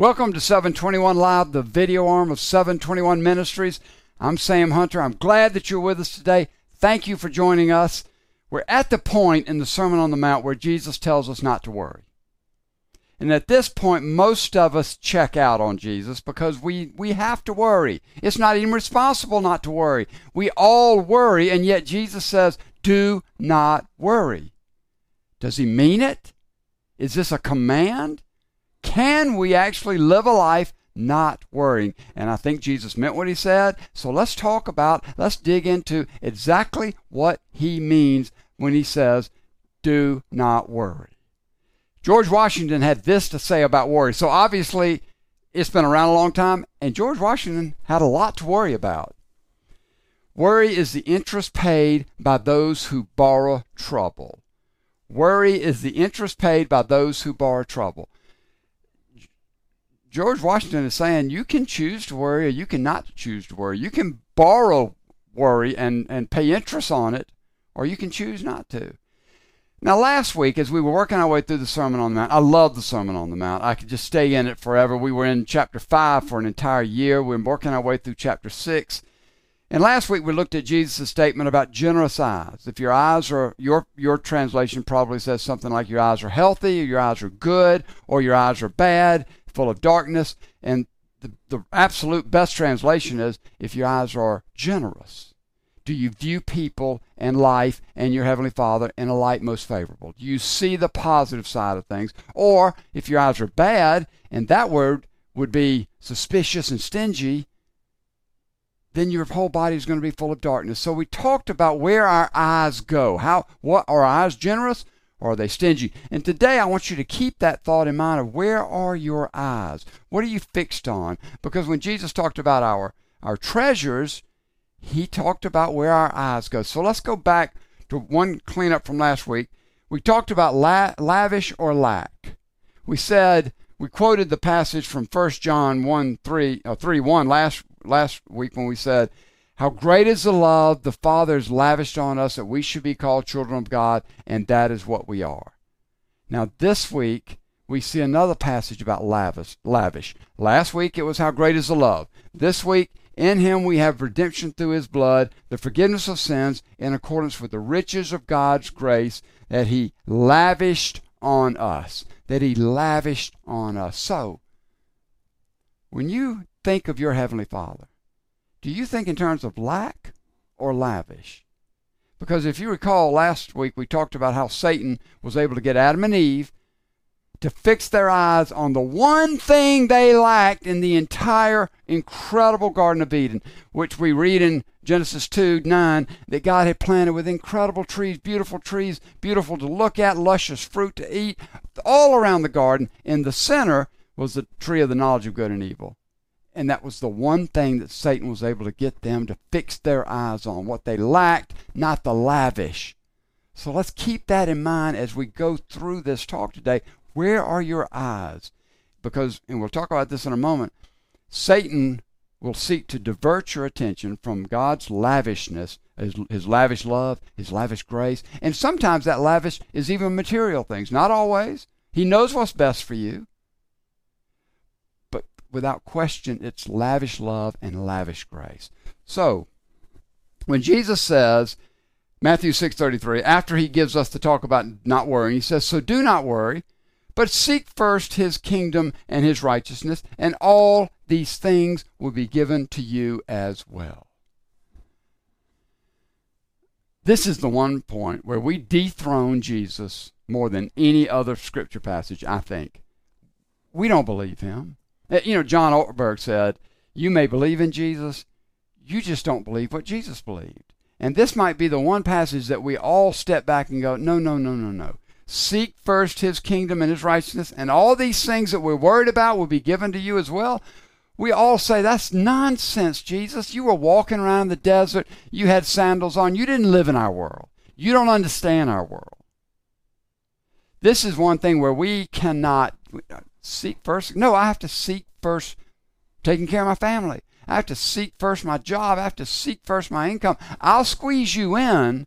Welcome to 721 Live, the video arm of 721 Ministries. I'm Sam Hunter. I'm glad that you're with us today. Thank you for joining us. We're at the point in the Sermon on the Mount where Jesus tells us not to worry. And at this point, most of us check out on Jesus because we, we have to worry. It's not even responsible not to worry. We all worry, and yet Jesus says, do not worry. Does he mean it? Is this a command? Can we actually live a life not worrying? And I think Jesus meant what he said. So let's talk about, let's dig into exactly what he means when he says, do not worry. George Washington had this to say about worry. So obviously, it's been around a long time, and George Washington had a lot to worry about. Worry is the interest paid by those who borrow trouble. Worry is the interest paid by those who borrow trouble. George Washington is saying you can choose to worry or you can not choose to worry. You can borrow worry and, and pay interest on it, or you can choose not to. Now, last week, as we were working our way through the Sermon on the Mount, I love the Sermon on the Mount. I could just stay in it forever. We were in chapter 5 for an entire year. We were working our way through chapter 6. And last week we looked at Jesus' statement about generous eyes. If your eyes are, your, your translation probably says something like your eyes are healthy, or your eyes are good, or your eyes are bad full of darkness. And the, the absolute best translation is if your eyes are generous. Do you view people and life and your Heavenly Father in a light most favorable? Do you see the positive side of things? Or if your eyes are bad, and that word would be suspicious and stingy, then your whole body is going to be full of darkness. So we talked about where our eyes go. How what are our eyes generous are they stingy? And today I want you to keep that thought in mind of where are your eyes? What are you fixed on? Because when Jesus talked about our, our treasures, he talked about where our eyes go. So let's go back to one cleanup from last week. We talked about la- lavish or lack. We said, we quoted the passage from 1 John 1 3, uh, 3 1 last, last week when we said, how great is the love the Father has lavished on us that we should be called children of God, and that is what we are. Now, this week, we see another passage about lavish. lavish. Last week, it was how great is the love. This week, in him we have redemption through his blood, the forgiveness of sins, in accordance with the riches of God's grace that he lavished on us. That he lavished on us. So, when you think of your Heavenly Father, do you think in terms of lack or lavish? Because if you recall last week, we talked about how Satan was able to get Adam and Eve to fix their eyes on the one thing they lacked in the entire incredible Garden of Eden, which we read in Genesis 2 9, that God had planted with incredible trees, beautiful trees, beautiful to look at, luscious fruit to eat, all around the garden. In the center was the tree of the knowledge of good and evil. And that was the one thing that Satan was able to get them to fix their eyes on what they lacked, not the lavish. So let's keep that in mind as we go through this talk today. Where are your eyes? Because, and we'll talk about this in a moment, Satan will seek to divert your attention from God's lavishness, his, his, lavish love, his lavish grace. And sometimes that lavish is even material things. Not always. He knows what's best for you without question, it's lavish love and lavish grace. So, when Jesus says, Matthew 6:33, after he gives us the talk about not worrying, he says, "So do not worry, but seek first his kingdom and his righteousness, and all these things will be given to you as well." This is the one point where we dethrone Jesus more than any other scripture passage, I think. We don't believe him. Uh, you know, John Ortberg said, You may believe in Jesus, you just don't believe what Jesus believed. And this might be the one passage that we all step back and go, No, no, no, no, no. Seek first his kingdom and his righteousness, and all these things that we're worried about will be given to you as well. We all say, That's nonsense, Jesus. You were walking around the desert, you had sandals on, you didn't live in our world. You don't understand our world. This is one thing where we cannot seek first. No, I have to seek first taking care of my family. I have to seek first my job. I have to seek first my income. I'll squeeze you in.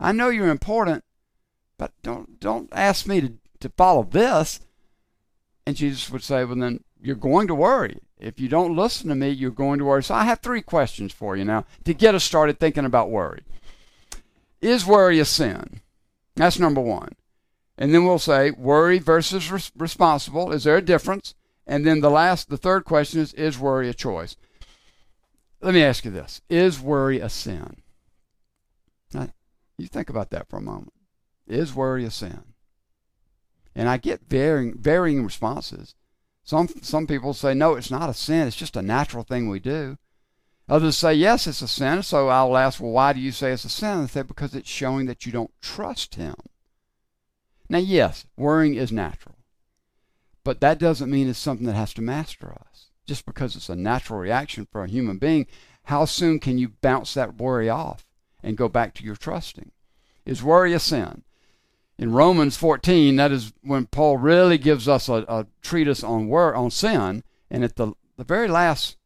I know you're important, but don't don't ask me to, to follow this. And Jesus would say, Well then you're going to worry. If you don't listen to me, you're going to worry. So I have three questions for you now to get us started thinking about worry. Is worry a sin? That's number one. And then we'll say worry versus res- responsible. Is there a difference? And then the last, the third question is Is worry a choice? Let me ask you this Is worry a sin? Now, you think about that for a moment. Is worry a sin? And I get varying, varying responses. Some, some people say, no, it's not a sin. It's just a natural thing we do. Others say, yes, it's a sin. So I'll ask, well, why do you say it's a sin? They say, because it's showing that you don't trust Him. Now, yes, worrying is natural. But that doesn't mean it's something that has to master us. Just because it's a natural reaction for a human being, how soon can you bounce that worry off and go back to your trusting? Is worry a sin? In Romans 14, that is when Paul really gives us a, a treatise on wor- on sin, and at the, the very last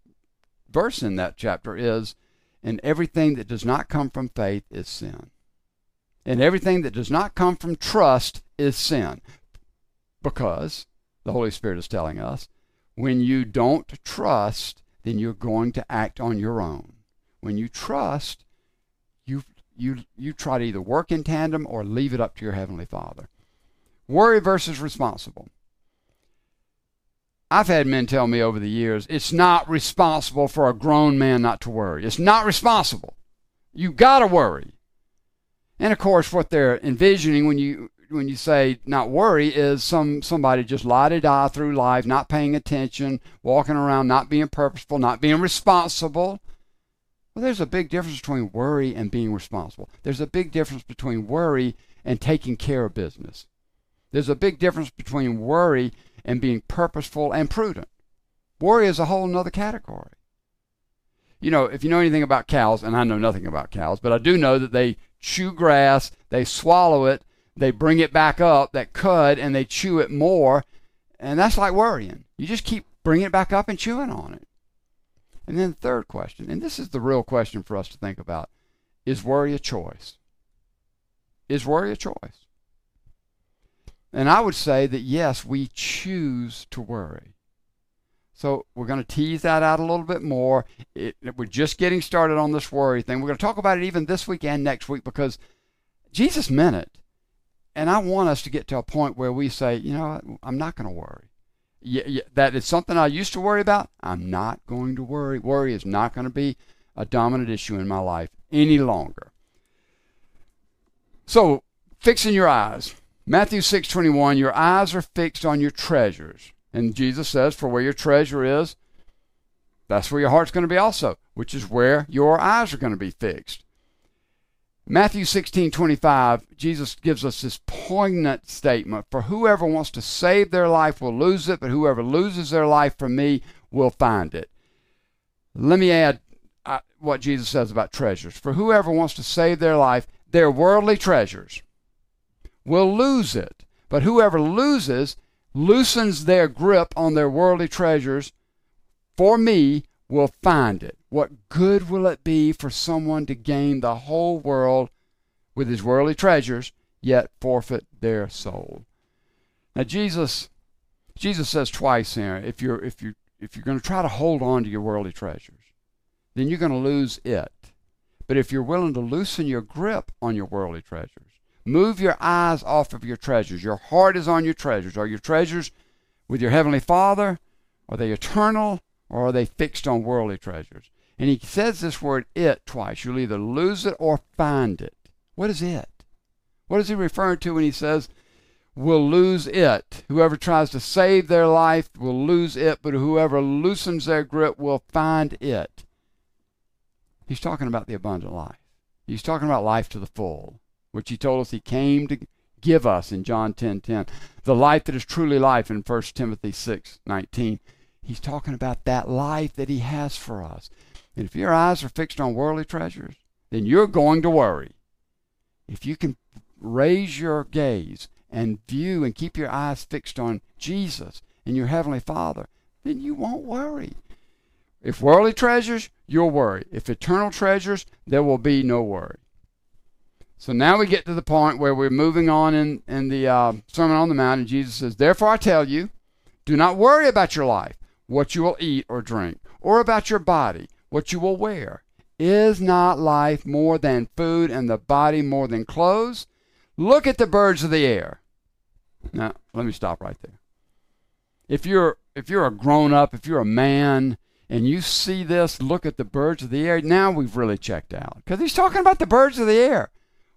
verse in that chapter is, and everything that does not come from faith is sin. And everything that does not come from trust is sin. Because the Holy Spirit is telling us, when you don't trust, then you're going to act on your own. When you trust, you you you try to either work in tandem or leave it up to your heavenly Father. Worry versus responsible. I've had men tell me over the years, it's not responsible for a grown man not to worry. It's not responsible. You got to worry. And of course, what they're envisioning when you when you say not worry is some somebody just lie to die through life, not paying attention, walking around, not being purposeful, not being responsible. Well, there's a big difference between worry and being responsible. There's a big difference between worry and taking care of business. There's a big difference between worry and being purposeful and prudent. Worry is a whole other category. You know, if you know anything about cows, and I know nothing about cows, but I do know that they chew grass, they swallow it, they bring it back up, that cud, and they chew it more. And that's like worrying. You just keep bringing it back up and chewing on it. And then the third question, and this is the real question for us to think about is worry a choice? Is worry a choice? And I would say that yes, we choose to worry. So we're going to tease that out a little bit more. It, we're just getting started on this worry thing. We're going to talk about it even this week and next week because Jesus meant it. And I want us to get to a point where we say, you know, I'm not going to worry. Yeah, yeah, that is something I used to worry about. I'm not going to worry. Worry is not going to be a dominant issue in my life any longer. So, fixing your eyes. Matthew 6:21, your eyes are fixed on your treasures. And Jesus says, for where your treasure is, that's where your heart's going to be also, which is where your eyes are going to be fixed. Matthew 16, 25, Jesus gives us this poignant statement For whoever wants to save their life will lose it, but whoever loses their life for me will find it. Let me add uh, what Jesus says about treasures. For whoever wants to save their life, their worldly treasures, will lose it. But whoever loses, loosens their grip on their worldly treasures for me will find it. What good will it be for someone to gain the whole world with his worldly treasures, yet forfeit their soul? Now Jesus Jesus says twice here, if you're if you if you're going to try to hold on to your worldly treasures, then you're going to lose it. But if you're willing to loosen your grip on your worldly treasures, move your eyes off of your treasures. Your heart is on your treasures. Are your treasures with your heavenly Father? Are they eternal? or are they fixed on worldly treasures? And he says this word it twice. You'll either lose it or find it. What is it? What is he referring to when he says, will lose it? Whoever tries to save their life will lose it, but whoever loosens their grip will find it. He's talking about the abundant life. He's talking about life to the full, which he told us he came to give us in John 10:10. 10, 10. The life that is truly life in 1 Timothy 6:19. He's talking about that life that He has for us. And if your eyes are fixed on worldly treasures, then you're going to worry. If you can raise your gaze and view and keep your eyes fixed on Jesus and your Heavenly Father, then you won't worry. If worldly treasures, you'll worry. If eternal treasures, there will be no worry. So now we get to the point where we're moving on in, in the uh, Sermon on the Mount, and Jesus says, Therefore I tell you, do not worry about your life what you will eat or drink, or about your body, what you will wear. Is not life more than food and the body more than clothes? Look at the birds of the air. Now, let me stop right there. If you're if you're a grown up, if you're a man and you see this, look at the birds of the air, now we've really checked out. Because he's talking about the birds of the air.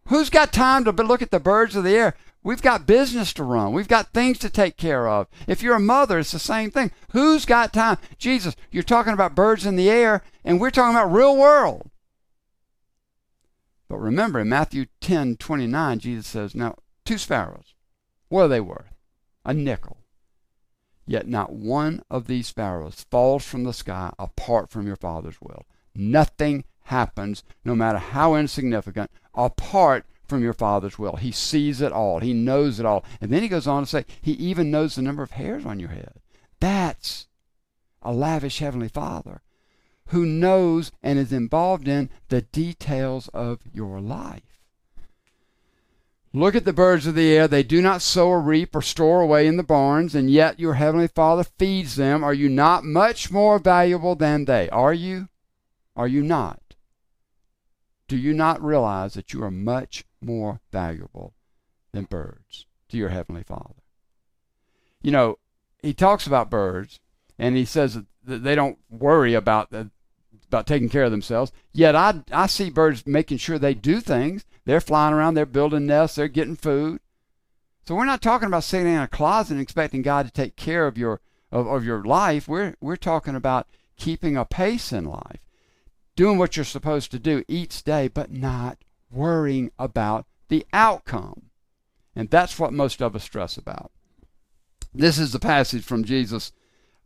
Who's got time to look at the birds of the air? We've got business to run. We've got things to take care of. If you're a mother, it's the same thing. Who's got time? Jesus, you're talking about birds in the air, and we're talking about real world. But remember, in Matthew 10 29, Jesus says, Now, two sparrows, what are they worth? A nickel. Yet not one of these sparrows falls from the sky apart from your Father's will. Nothing happens, no matter how insignificant, apart from your Father's will. He sees it all, He knows it all. And then He goes on to say, He even knows the number of hairs on your head. That's a lavish Heavenly Father who knows and is involved in the details of your life. Look at the birds of the air. They do not sow or reap or store away in the barns, and yet your heavenly Father feeds them. Are you not much more valuable than they? Are you? Are you not? Do you not realize that you are much more valuable than birds to your heavenly Father? You know, he talks about birds, and he says that they don't worry about the, about taking care of themselves. Yet I I see birds making sure they do things. They're flying around, they're building nests, they're getting food. So we're not talking about sitting in a closet and expecting God to take care of your of, of your life. We're we're talking about keeping a pace in life. Doing what you're supposed to do each day, but not worrying about the outcome. And that's what most of us stress about. This is the passage from Jesus.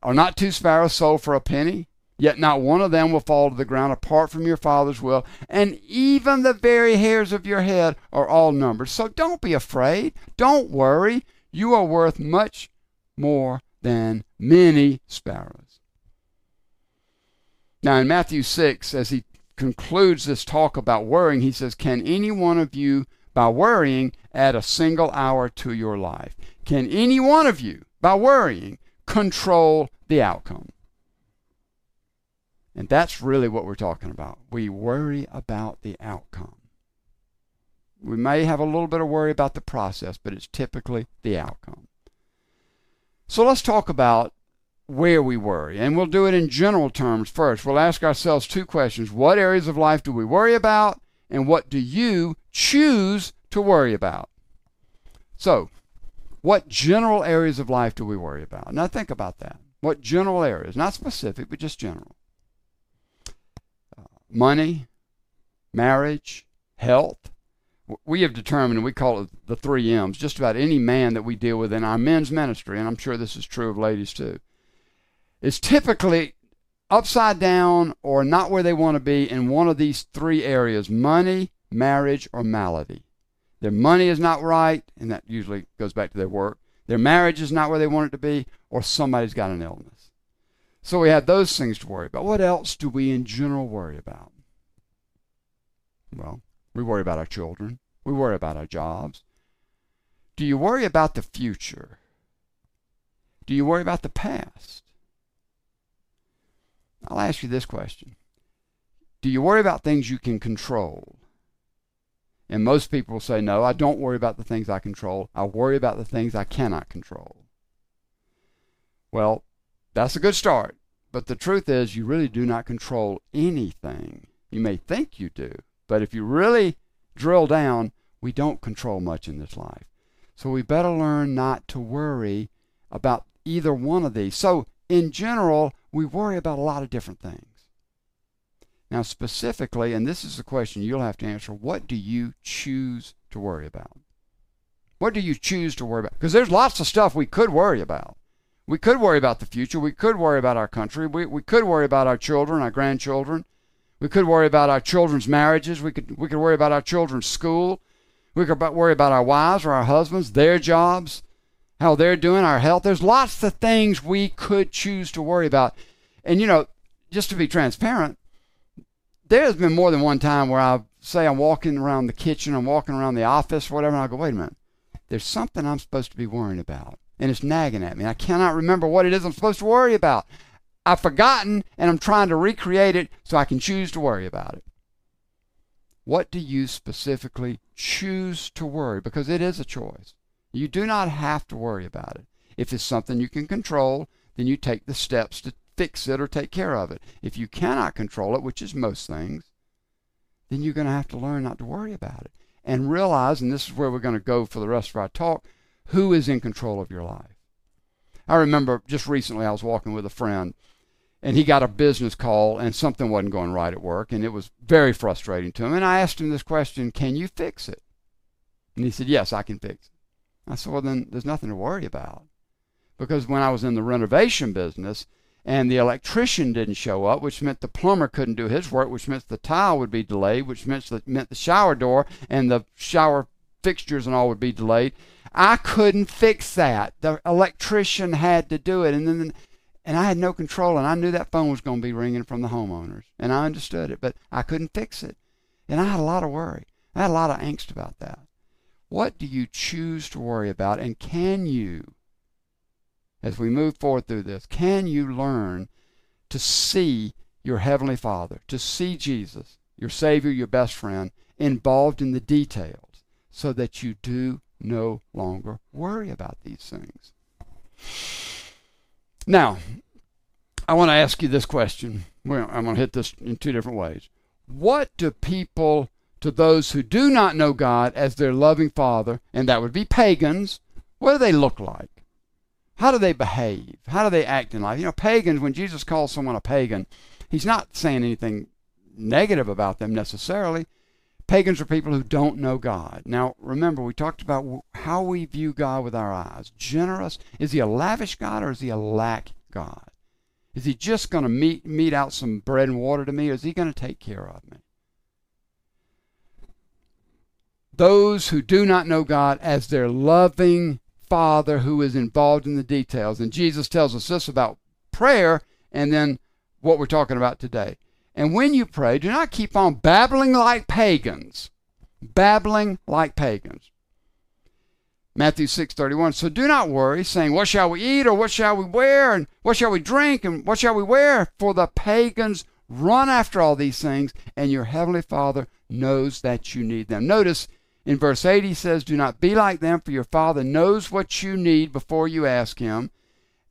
Are not two sparrows sold for a penny? Yet not one of them will fall to the ground apart from your Father's will, and even the very hairs of your head are all numbered. So don't be afraid. Don't worry. You are worth much more than many sparrows. Now, in Matthew 6, as he concludes this talk about worrying, he says, Can any one of you, by worrying, add a single hour to your life? Can any one of you, by worrying, control the outcome? And that's really what we're talking about. We worry about the outcome. We may have a little bit of worry about the process, but it's typically the outcome. So let's talk about where we worry. And we'll do it in general terms first. We'll ask ourselves two questions What areas of life do we worry about? And what do you choose to worry about? So, what general areas of life do we worry about? Now, think about that. What general areas? Not specific, but just general uh, money, marriage, health. We have determined, we call it the three M's, just about any man that we deal with in our men's ministry, and I'm sure this is true of ladies too, is typically upside down or not where they want to be in one of these three areas money, marriage, or malady. Their money is not right, and that usually goes back to their work. Their marriage is not where they want it to be, or somebody's got an illness. So we have those things to worry about. What else do we in general worry about? Well, we worry about our children. We worry about our jobs. Do you worry about the future? Do you worry about the past? I'll ask you this question Do you worry about things you can control? And most people say, No, I don't worry about the things I control. I worry about the things I cannot control. Well, that's a good start. But the truth is, you really do not control anything. You may think you do, but if you really drill down, we don't control much in this life. So we better learn not to worry about either one of these. So, in general, we worry about a lot of different things. Now, specifically, and this is the question you'll have to answer what do you choose to worry about? What do you choose to worry about? Because there's lots of stuff we could worry about. We could worry about the future. We could worry about our country. We, we could worry about our children, our grandchildren. We could worry about our children's marriages. We could, we could worry about our children's school. We could worry about our wives or our husbands, their jobs, how they're doing, our health. There's lots of things we could choose to worry about. And, you know, just to be transparent, there has been more than one time where I say I'm walking around the kitchen, I'm walking around the office, whatever, and I go, wait a minute, there's something I'm supposed to be worrying about and it's nagging at me. I cannot remember what it is I'm supposed to worry about. I've forgotten and I'm trying to recreate it so I can choose to worry about it. What do you specifically choose to worry? Because it is a choice. You do not have to worry about it. If it's something you can control, then you take the steps to fix it or take care of it. If you cannot control it, which is most things, then you're going to have to learn not to worry about it and realize, and this is where we're going to go for the rest of our talk, who is in control of your life. I remember just recently I was walking with a friend and he got a business call and something wasn't going right at work and it was very frustrating to him. And I asked him this question Can you fix it? And he said, Yes, I can fix it. I said, Well, then there's nothing to worry about. Because when I was in the renovation business, and the electrician didn't show up, which meant the plumber couldn't do his work, which meant the tile would be delayed, which meant the, meant the shower door and the shower fixtures and all would be delayed. I couldn't fix that. The electrician had to do it, and then and I had no control, and I knew that phone was going to be ringing from the homeowners, and I understood it, but I couldn't fix it, and I had a lot of worry. I had a lot of angst about that. What do you choose to worry about, and can you? as we move forward through this, can you learn to see your Heavenly Father, to see Jesus, your Savior, your best friend, involved in the details so that you do no longer worry about these things? Now, I want to ask you this question. Well, I'm going to hit this in two different ways. What do people, to those who do not know God as their loving Father, and that would be pagans, what do they look like? How do they behave? How do they act in life? You know, pagans, when Jesus calls someone a pagan, he's not saying anything negative about them necessarily. Pagans are people who don't know God. Now, remember, we talked about how we view God with our eyes. Generous. Is he a lavish God or is he a lack God? Is he just going to meet, mete out some bread and water to me or is he going to take care of me? Those who do not know God as their loving Father who is involved in the details. And Jesus tells us this about prayer and then what we're talking about today. And when you pray, do not keep on babbling like pagans. Babbling like pagans. Matthew 6:31 So do not worry saying what shall we eat or what shall we wear and what shall we drink and what shall we wear for the pagans run after all these things and your heavenly Father knows that you need them. Notice in verse 8, he says, Do not be like them, for your Father knows what you need before you ask Him.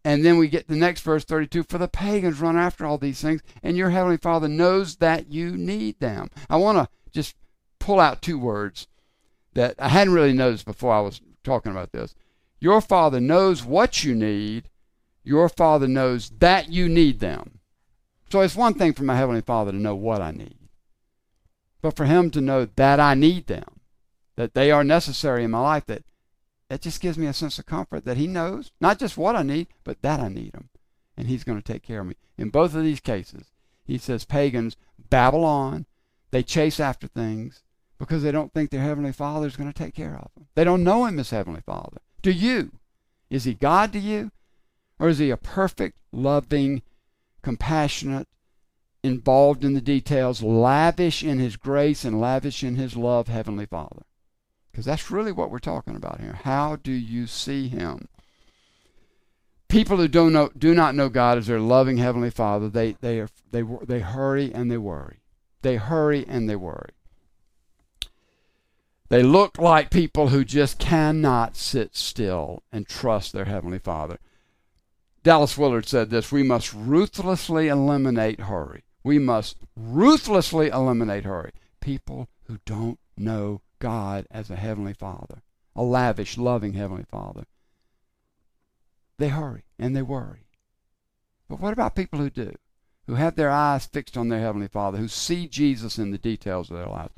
And then we get the next verse 32 For the pagans run after all these things, and your Heavenly Father knows that you need them. I want to just pull out two words that I hadn't really noticed before I was talking about this. Your Father knows what you need, your Father knows that you need them. So it's one thing for my Heavenly Father to know what I need, but for Him to know that I need them that they are necessary in my life, that that just gives me a sense of comfort that He knows not just what I need, but that I need Him, and He's going to take care of me. In both of these cases, He says pagans babble on, they chase after things because they don't think their heavenly Father is going to take care of them. They don't know Him as Heavenly Father. Do you? Is He God to you, or is He a perfect, loving, compassionate, involved in the details, lavish in His grace and lavish in His love, Heavenly Father? Because that's really what we're talking about here. How do you see Him? People who don't know, do not know God as their loving Heavenly Father, they, they, are, they, they hurry and they worry. They hurry and they worry. They look like people who just cannot sit still and trust their Heavenly Father. Dallas Willard said this We must ruthlessly eliminate hurry. We must ruthlessly eliminate hurry. People who don't know God as a Heavenly Father, a lavish, loving Heavenly Father. They hurry and they worry. But what about people who do? Who have their eyes fixed on their Heavenly Father, who see Jesus in the details of their lives?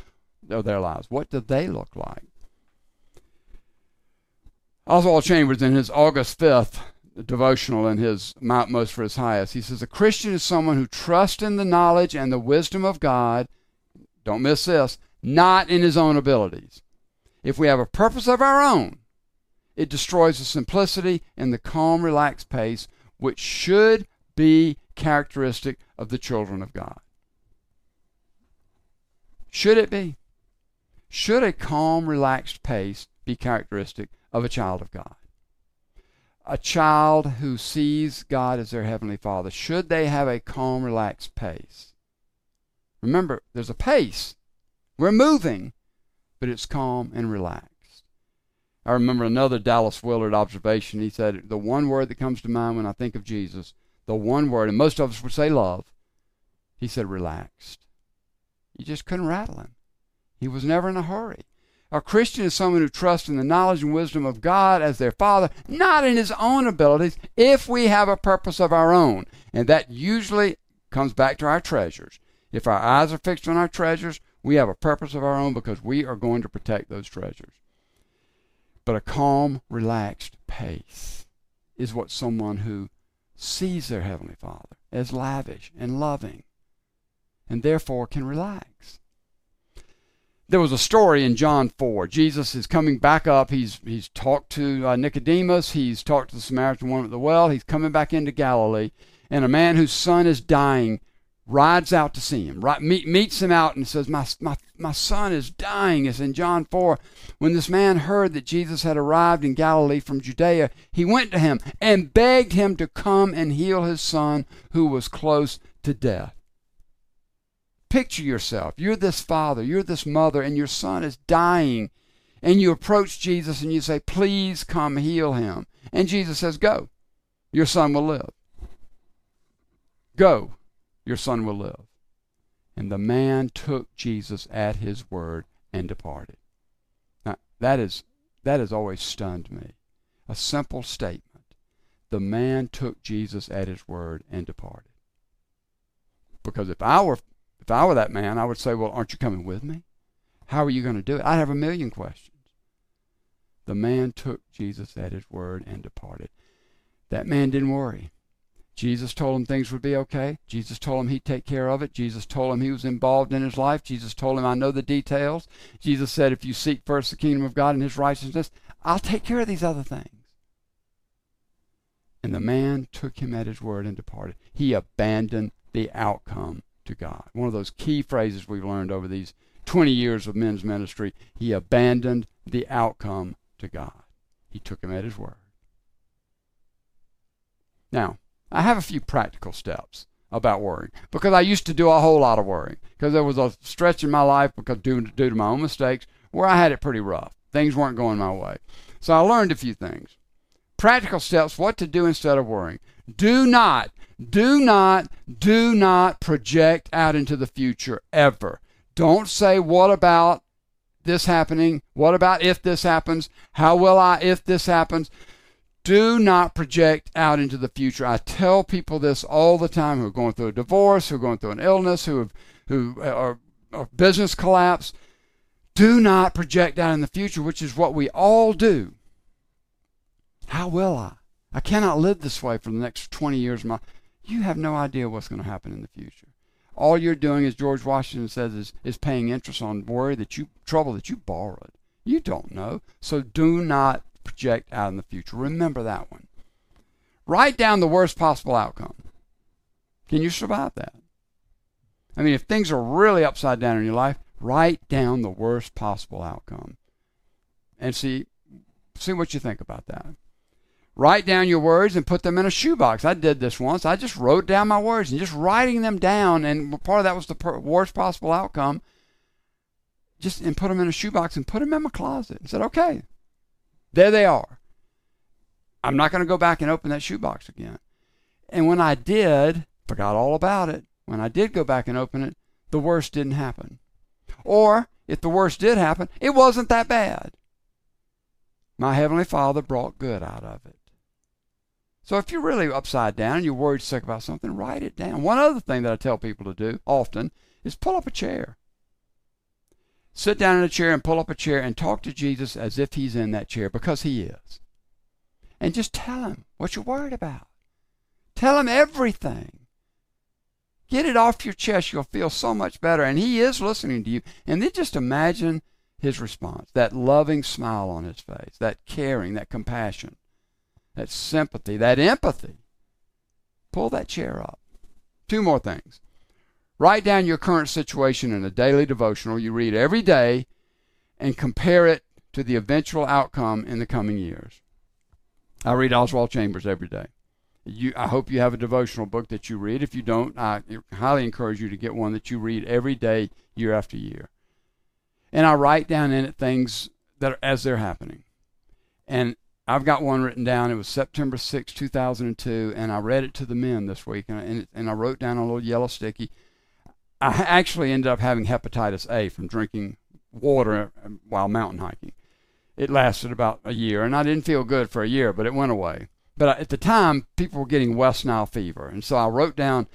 Of their lives. What do they look like? Oswald Chambers, in his August 5th devotional in his My Utmost for His Highest, he says, A Christian is someone who trusts in the knowledge and the wisdom of God. Don't miss this not in his own abilities. If we have a purpose of our own, it destroys the simplicity and the calm, relaxed pace which should be characteristic of the children of God. Should it be? Should a calm, relaxed pace be characteristic of a child of God? a child who sees God as their Heavenly Father, should they have a calm, relaxed pace? Remember, there's a pace. We're moving, but it's calm and relaxed. I remember another Dallas Willard observation. He said, The one word that comes to mind when I think of Jesus, the one word, and most of us would say love, he said, relaxed. You just couldn't rattle him. He was never in a hurry. A Christian is someone who trusts in the knowledge and wisdom of God as their Father, not in his own abilities, if we have a purpose of our own. And that usually comes back to our treasures. If our eyes are fixed on our treasures, we have a purpose of our own because we are going to protect those treasures. But a calm, relaxed pace is what someone who sees their Heavenly Father as lavish and loving and therefore can relax there was a story in John 4. Jesus is coming back up. He's, he's talked to uh, Nicodemus. He's talked to the Samaritan woman at the well. He's coming back into Galilee. And a man whose son is dying rides out to see him, right, meet, meets him out and says, my, my, my son is dying. It's in John 4. When this man heard that Jesus had arrived in Galilee from Judea, he went to him and begged him to come and heal his son who was close to death. Picture yourself. You're this father, you're this mother, and your son is dying. And you approach Jesus and you say, Please come heal him. And Jesus says, Go. Your son will live. Go. Your son will live. And the man took Jesus at his word and departed. Now, that is that has always stunned me. A simple statement. The man took Jesus at his word and departed. Because if I were if I were that man, I would say, Well, aren't you coming with me? How are you going to do it? I'd have a million questions. The man took Jesus at his word and departed. That man didn't worry. Jesus told him things would be okay. Jesus told him he'd take care of it. Jesus told him he was involved in his life. Jesus told him, I know the details. Jesus said, if you seek first the kingdom of God and his righteousness, I'll take care of these other things. And the man took him at his word and departed. He abandoned the outcome to God. One of those key phrases we've learned over these 20 years of men's ministry. He abandoned the outcome to God. He took him at his word. Now, I have a few practical steps about worrying because I used to do a whole lot of worrying because there was a stretch in my life because due, due to my own mistakes where I had it pretty rough. Things weren't going my way. So I learned a few things. Practical steps, what to do instead of worrying. Do not do not, do not project out into the future ever. Don't say, what about this happening? What about if this happens? How will I if this happens? Do not project out into the future. I tell people this all the time who are going through a divorce, who are going through an illness, who have, who uh, are, are business collapse. Do not project out in the future, which is what we all do. How will I? I cannot live this way for the next 20 years my you have no idea what's going to happen in the future. All you're doing, as George Washington says, is, is paying interest on worry that you trouble that you borrowed. You don't know. So do not project out in the future. Remember that one. Write down the worst possible outcome. Can you survive that? I mean, if things are really upside down in your life, write down the worst possible outcome. And see see what you think about that. Write down your words and put them in a shoebox. I did this once. I just wrote down my words and just writing them down, and part of that was the worst possible outcome. Just and put them in a shoebox and put them in my closet and said, "Okay, there they are. I'm not going to go back and open that shoebox again." And when I did, forgot all about it. When I did go back and open it, the worst didn't happen. Or if the worst did happen, it wasn't that bad. My Heavenly Father brought good out of it. So if you're really upside down and you're worried sick about something, write it down. One other thing that I tell people to do often is pull up a chair. Sit down in a chair and pull up a chair and talk to Jesus as if he's in that chair because he is. And just tell him what you're worried about. Tell him everything. Get it off your chest. You'll feel so much better. And he is listening to you. And then just imagine his response that loving smile on his face, that caring, that compassion that sympathy, that empathy. Pull that chair up. Two more things. Write down your current situation in a daily devotional you read every day and compare it to the eventual outcome in the coming years. I read Oswald Chambers every day. You, I hope you have a devotional book that you read. If you don't, I highly encourage you to get one that you read every day, year after year. And I write down in it things that are as they're happening. And I've got one written down. It was September 6, 2002, and I read it to the men this week, and, and, and I wrote down a little yellow sticky. I actually ended up having hepatitis A from drinking water while mountain hiking. It lasted about a year, and I didn't feel good for a year, but it went away. But at the time, people were getting West Nile fever, and so I wrote down,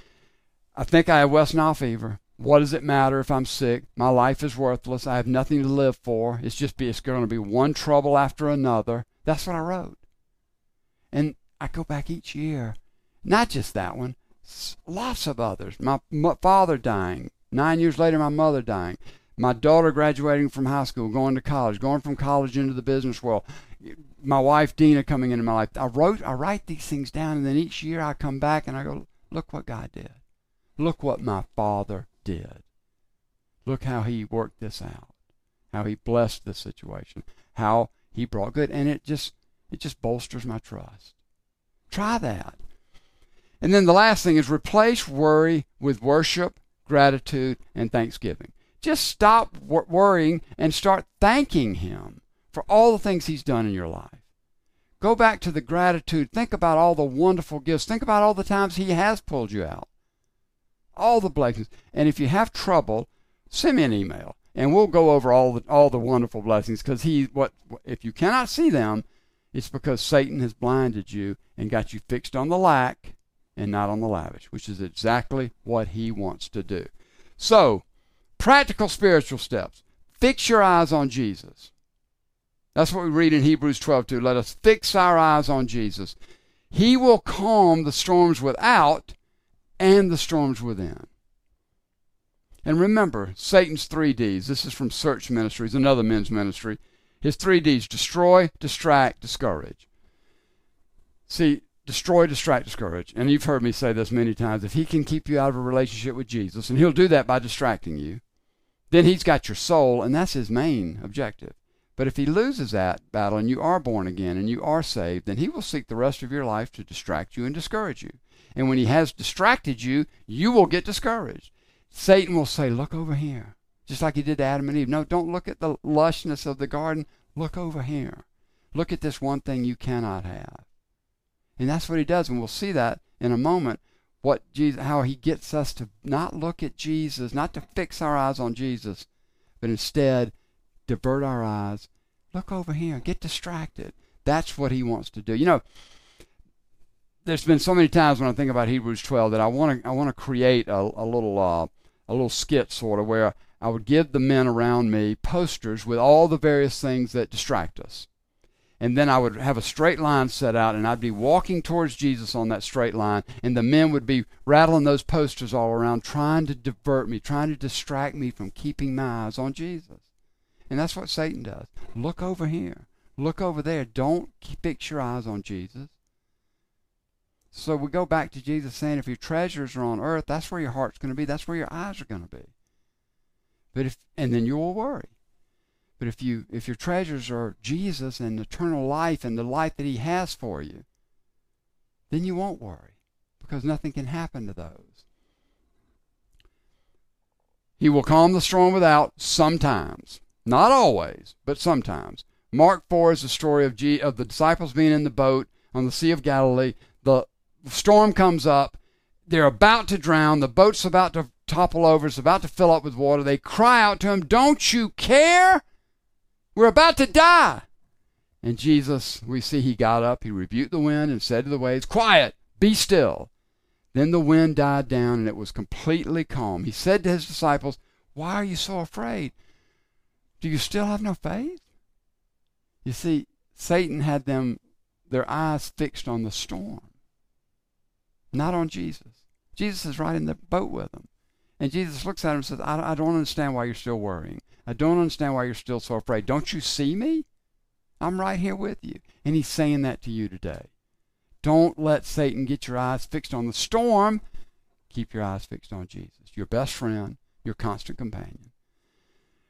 I think I have West Nile fever. What does it matter if I'm sick? My life is worthless. I have nothing to live for. It's just be, it's going to be one trouble after another. That's what I wrote. And I go back each year, not just that one, lots of others. My, my father dying, nine years later, my mother dying, my daughter graduating from high school, going to college, going from college into the business world, my wife Dina coming into my life. I wrote, I write these things down, and then each year I come back and I go, look what God did. Look what my father did. Look how he worked this out. How he blessed the situation. How he brought good, and it just it just bolsters my trust. Try that. And then the last thing is replace worry with worship, gratitude, and thanksgiving. Just stop wor- worrying and start thanking Him for all the things He's done in your life. Go back to the gratitude. Think about all the wonderful gifts. Think about all the times He has pulled you out. All the blessings. And if you have trouble, send me an email and we'll go over all the all the wonderful blessings because he what if you cannot see them, it's because Satan has blinded you and got you fixed on the lack and not on the lavish, which is exactly what he wants to do. So, practical spiritual steps. Fix your eyes on Jesus. That's what we read in Hebrews 12:2. Let us fix our eyes on Jesus. He will calm the storms without and the storms within. And remember, Satan's three D's. This is from Search Ministries, another men's ministry. His three D's destroy, distract, discourage. See, destroy, distract, discourage. And you've heard me say this many times. If he can keep you out of a relationship with Jesus, and he'll do that by distracting you, then he's got your soul, and that's his main objective. But if he loses that battle and you are born again and you are saved, then he will seek the rest of your life to distract you and discourage you. And when he has distracted you, you will get discouraged. Satan will say, Look over here. Just like he did to Adam and Eve. No, don't look at the lushness of the garden. Look over here. Look at this one thing you cannot have. And that's what he does. And we'll see that in a moment. What Jesus, how he gets us to not look at Jesus, not to fix our eyes on Jesus, but instead divert our eyes. Look over here. Get distracted. That's what he wants to do. You know, there's been so many times when I think about Hebrews 12 that I want to I want to create a, a little uh, a little skit sort of where I would give the men around me posters with all the various things that distract us. And then I would have a straight line set out, and I'd be walking towards Jesus on that straight line, and the men would be rattling those posters all around, trying to divert me, trying to distract me from keeping my eyes on Jesus. And that's what Satan does. Look over here. Look over there. Don't fix your eyes on Jesus. So we go back to Jesus saying, if your treasures are on earth, that's where your heart's going to be. That's where your eyes are going to be. But if and then you will worry. But if you if your treasures are Jesus and eternal life and the life that He has for you, then you won't worry because nothing can happen to those. He will calm the storm without sometimes, not always, but sometimes. Mark 4 is the story of, G, of the disciples being in the boat on the Sea of Galilee. The storm comes up. They're about to drown. The boat's about to topple over. It's about to fill up with water. They cry out to him, Don't you care? We're about to die. And Jesus, we see he got up, he rebuked the wind and said to the waves, Quiet, be still. Then the wind died down and it was completely calm. He said to his disciples, Why are you so afraid? Do you still have no faith? You see, Satan had them their eyes fixed on the storm not on Jesus. Jesus is right in the boat with them. And Jesus looks at him and says, I, I don't understand why you're still worrying. I don't understand why you're still so afraid. Don't you see me? I'm right here with you. And he's saying that to you today. Don't let Satan get your eyes fixed on the storm. Keep your eyes fixed on Jesus, your best friend, your constant companion.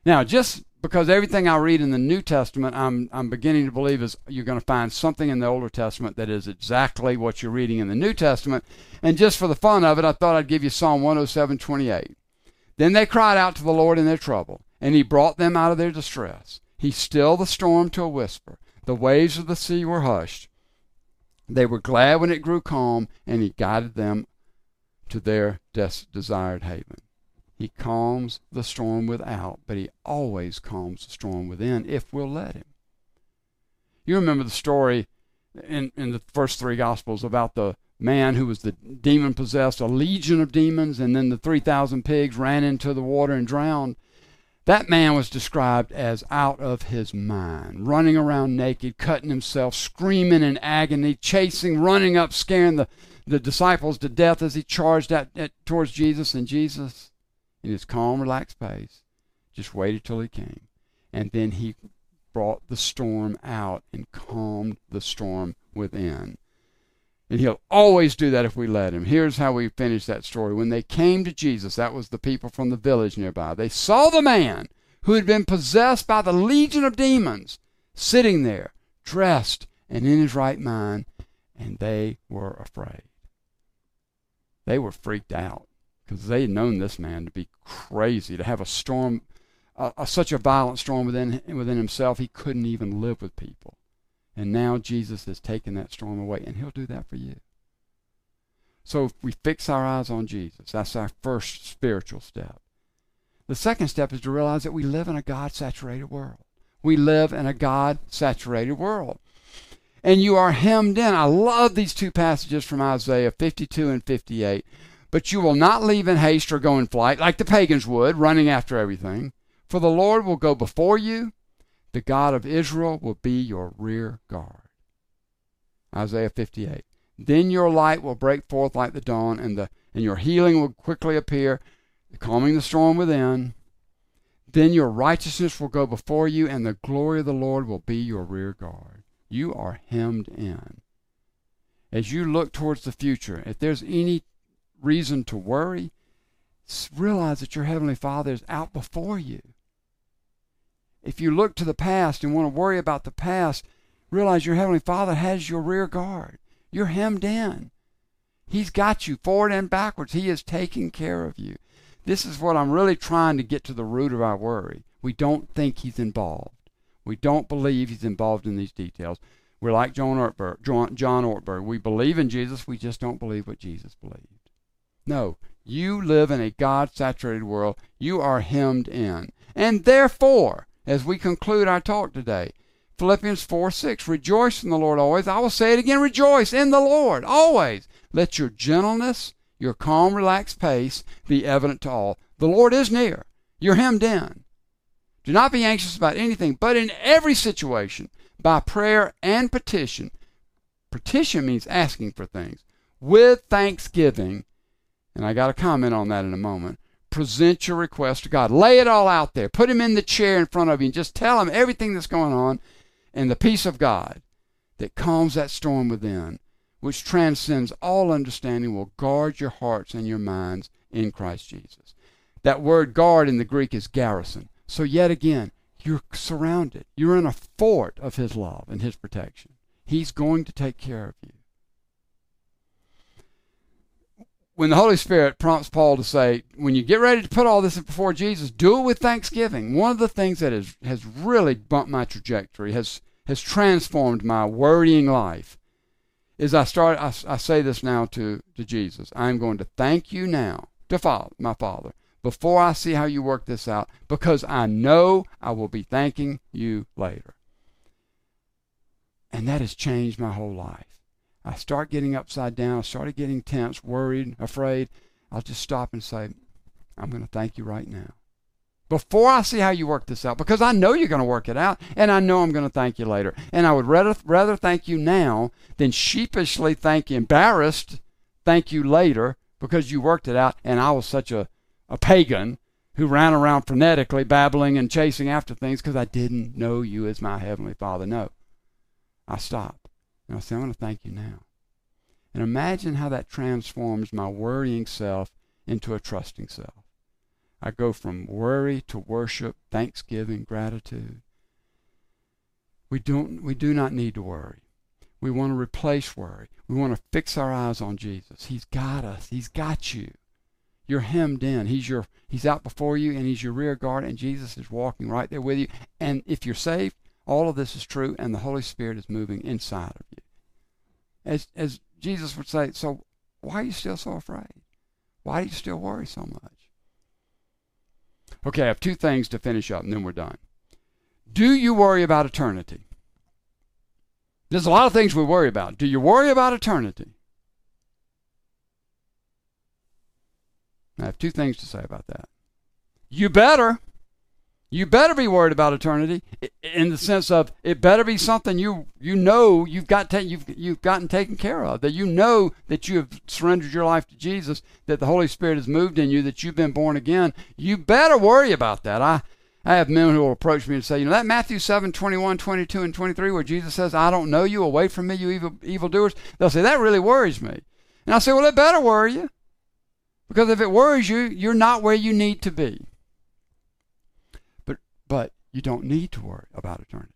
Now, just because everything I read in the New Testament, I'm I'm beginning to believe is you're going to find something in the Older Testament that is exactly what you're reading in the New Testament. And just for the fun of it, I thought I'd give you Psalm 107:28. Then they cried out to the Lord in their trouble, and He brought them out of their distress. He stilled the storm to a whisper. The waves of the sea were hushed. They were glad when it grew calm, and He guided them to their des- desired haven. He calms the storm without, but he always calms the storm within if we'll let him. You remember the story in, in the first three Gospels about the man who was the demon possessed, a legion of demons, and then the 3,000 pigs ran into the water and drowned. That man was described as out of his mind, running around naked, cutting himself, screaming in agony, chasing, running up, scaring the, the disciples to death as he charged at, at, towards Jesus. And Jesus in his calm, relaxed pace, just waited till he came. And then he brought the storm out and calmed the storm within. And he'll always do that if we let him. Here's how we finish that story. When they came to Jesus, that was the people from the village nearby, they saw the man who had been possessed by the legion of demons sitting there, dressed and in his right mind, and they were afraid. They were freaked out because they had known this man to be crazy, to have a storm, such a violent storm within within himself, he couldn't even live with people. And now Jesus has taken that storm away, and he'll do that for you. So if we fix our eyes on Jesus, that's our first spiritual step. The second step is to realize that we live in a God saturated world. We live in a God saturated world. And you are hemmed in. I love these two passages from Isaiah 52 and 58 but you will not leave in haste or go in flight, like the pagans would, running after everything. For the Lord will go before you, the God of Israel will be your rear guard. Isaiah 58. Then your light will break forth like the dawn, and, the, and your healing will quickly appear, calming the storm within. Then your righteousness will go before you, and the glory of the Lord will be your rear guard. You are hemmed in. As you look towards the future, if there's any reason to worry, realize that your Heavenly Father is out before you. If you look to the past and want to worry about the past, realize your Heavenly Father has your rear guard. You're hemmed in. He's got you forward and backwards. He is taking care of you. This is what I'm really trying to get to the root of our worry. We don't think He's involved. We don't believe He's involved in these details. We're like John Ortberg. John Ortberg. We believe in Jesus. We just don't believe what Jesus believed. No, you live in a God saturated world. You are hemmed in. And therefore, as we conclude our talk today, Philippians 4 6, rejoice in the Lord always. I will say it again, rejoice in the Lord always. Let your gentleness, your calm, relaxed pace be evident to all. The Lord is near. You're hemmed in. Do not be anxious about anything, but in every situation, by prayer and petition. Petition means asking for things. With thanksgiving, and I got a comment on that in a moment. Present your request to God. Lay it all out there. Put him in the chair in front of you and just tell him everything that's going on. And the peace of God that calms that storm within, which transcends all understanding, will guard your hearts and your minds in Christ Jesus. That word guard in the Greek is garrison. So, yet again, you're surrounded. You're in a fort of His love and His protection. He's going to take care of you when the Holy Spirit prompts Paul to say, when you get ready to put all this before Jesus, do it with thanksgiving. One of the things that has, has really bumped my trajectory, has, has transformed my worrying life, is I start I, I say this now to, to Jesus. I'm going to thank you now to father, my Father before I see how you work this out because I know I will be thanking you later. And that has changed my whole life. I start getting upside down, I started getting tense, worried, afraid, I'll just stop and say, I'm going to thank you right now. Before I see how you work this out, because I know you're going to work it out, and I know I'm going to thank you later. And I would rather, rather thank you now than sheepishly thank you, embarrassed, thank you later because you worked it out, and I was such a, a pagan who ran around frenetically babbling and chasing after things because I didn't know you as my Heavenly Father. No, I stopped. And I say, I'm going to thank you now. And imagine how that transforms my worrying self into a trusting self. I go from worry to worship, thanksgiving, gratitude. We don't we do not need to worry. We want to replace worry. We want to fix our eyes on Jesus. He's got us. He's got you. You're hemmed in. He's your he's out before you and he's your rear guard and Jesus is walking right there with you. And if you're saved, all of this is true and the Holy Spirit is moving inside of you. As as Jesus would say, so why are you still so afraid? Why do you still worry so much? Okay, I have two things to finish up and then we're done. Do you worry about eternity? There's a lot of things we worry about. Do you worry about eternity? I have two things to say about that. You better. You better be worried about eternity in the sense of it better be something you you know you've got ta- you've you've gotten taken care of that you know that you have surrendered your life to Jesus that the Holy Spirit has moved in you that you've been born again. You better worry about that. I I have men who will approach me and say you know that Matthew 7 21 22 and 23 where Jesus says I don't know you away from me you evil evildoers they'll say that really worries me. And I say well it better worry you because if it worries you you're not where you need to be but you don't need to worry about eternity.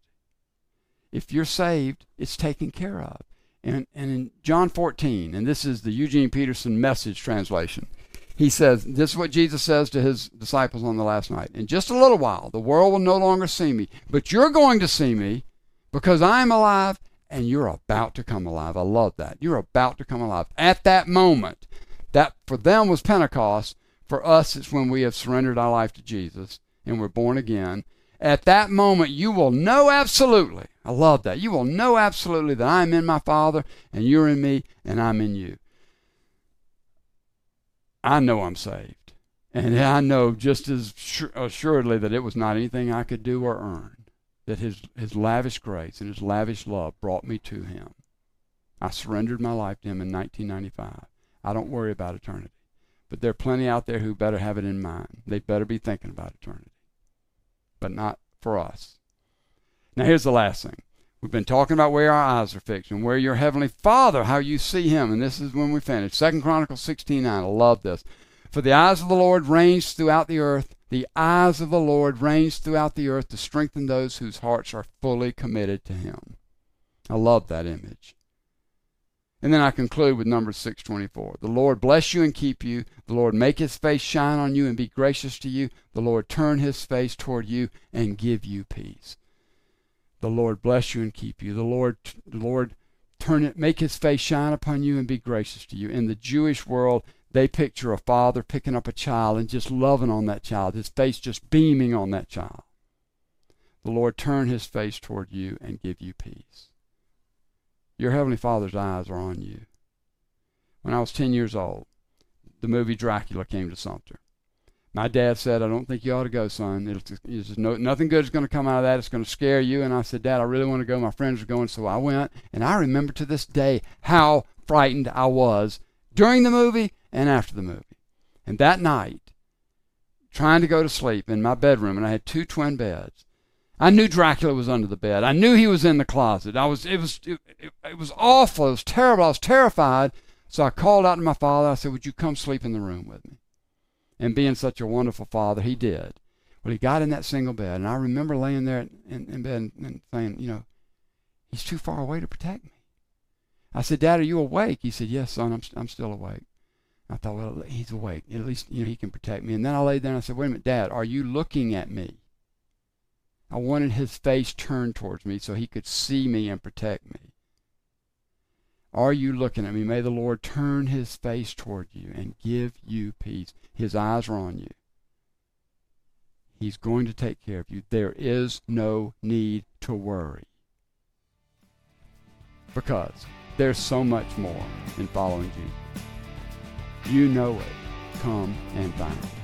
If you're saved, it's taken care of. And, and in John 14, and this is the Eugene Peterson message translation, he says, This is what Jesus says to his disciples on the last night. In just a little while, the world will no longer see me, but you're going to see me because I am alive and you're about to come alive. I love that. You're about to come alive. At that moment, that for them was Pentecost. For us, it's when we have surrendered our life to Jesus and we're born again, at that moment you will know absolutely, I love that, you will know absolutely that I'm in my Father and you're in me and I'm in you. I know I'm saved. And I know just as assuredly that it was not anything I could do or earn, that his, his lavish grace and his lavish love brought me to him. I surrendered my life to him in 1995. I don't worry about eternity. But there are plenty out there who better have it in mind. They better be thinking about eternity but not for us. Now, here's the last thing. We've been talking about where our eyes are fixed and where your heavenly Father, how you see Him. And this is when we finish. Second Chronicles 16:9. I love this. For the eyes of the Lord range throughout the earth. The eyes of the Lord range throughout the earth to strengthen those whose hearts are fully committed to Him. I love that image. And then I conclude with number 624. The Lord bless you and keep you. The Lord make his face shine on you and be gracious to you. The Lord turn his face toward you and give you peace. The Lord bless you and keep you. The Lord the Lord turn it make his face shine upon you and be gracious to you. In the Jewish world, they picture a father picking up a child and just loving on that child, his face just beaming on that child. The Lord turn his face toward you and give you peace. Your Heavenly Father's eyes are on you. When I was 10 years old, the movie Dracula came to Sumter. My dad said, I don't think you ought to go, son. It's, it's no, nothing good is going to come out of that. It's going to scare you. And I said, Dad, I really want to go. My friends are going. So I went. And I remember to this day how frightened I was during the movie and after the movie. And that night, trying to go to sleep in my bedroom, and I had two twin beds. I knew Dracula was under the bed. I knew he was in the closet. I was it was it, it, it, was awful. It was terrible. I was terrified. So I called out to my father. I said, "Would you come sleep in the room with me?" And being such a wonderful father, he did. Well, he got in that single bed, and I remember laying there in, in bed and, saying, "You know, he's too far away to protect me." I said, "Dad, are you awake?" He said, "Yes, son. I'm I'm still awake." I thought, well, he's awake. At least you know he can protect me. And then I laid there and I said, "Wait a minute, Dad. Are you looking at me?" I wanted his face turned towards me so he could see me and protect me. Are you looking at me? May the Lord turn his face toward you and give you peace. His eyes are on you. He's going to take care of you. There is no need to worry. Because there's so much more in following Jesus. You know it. Come and find it.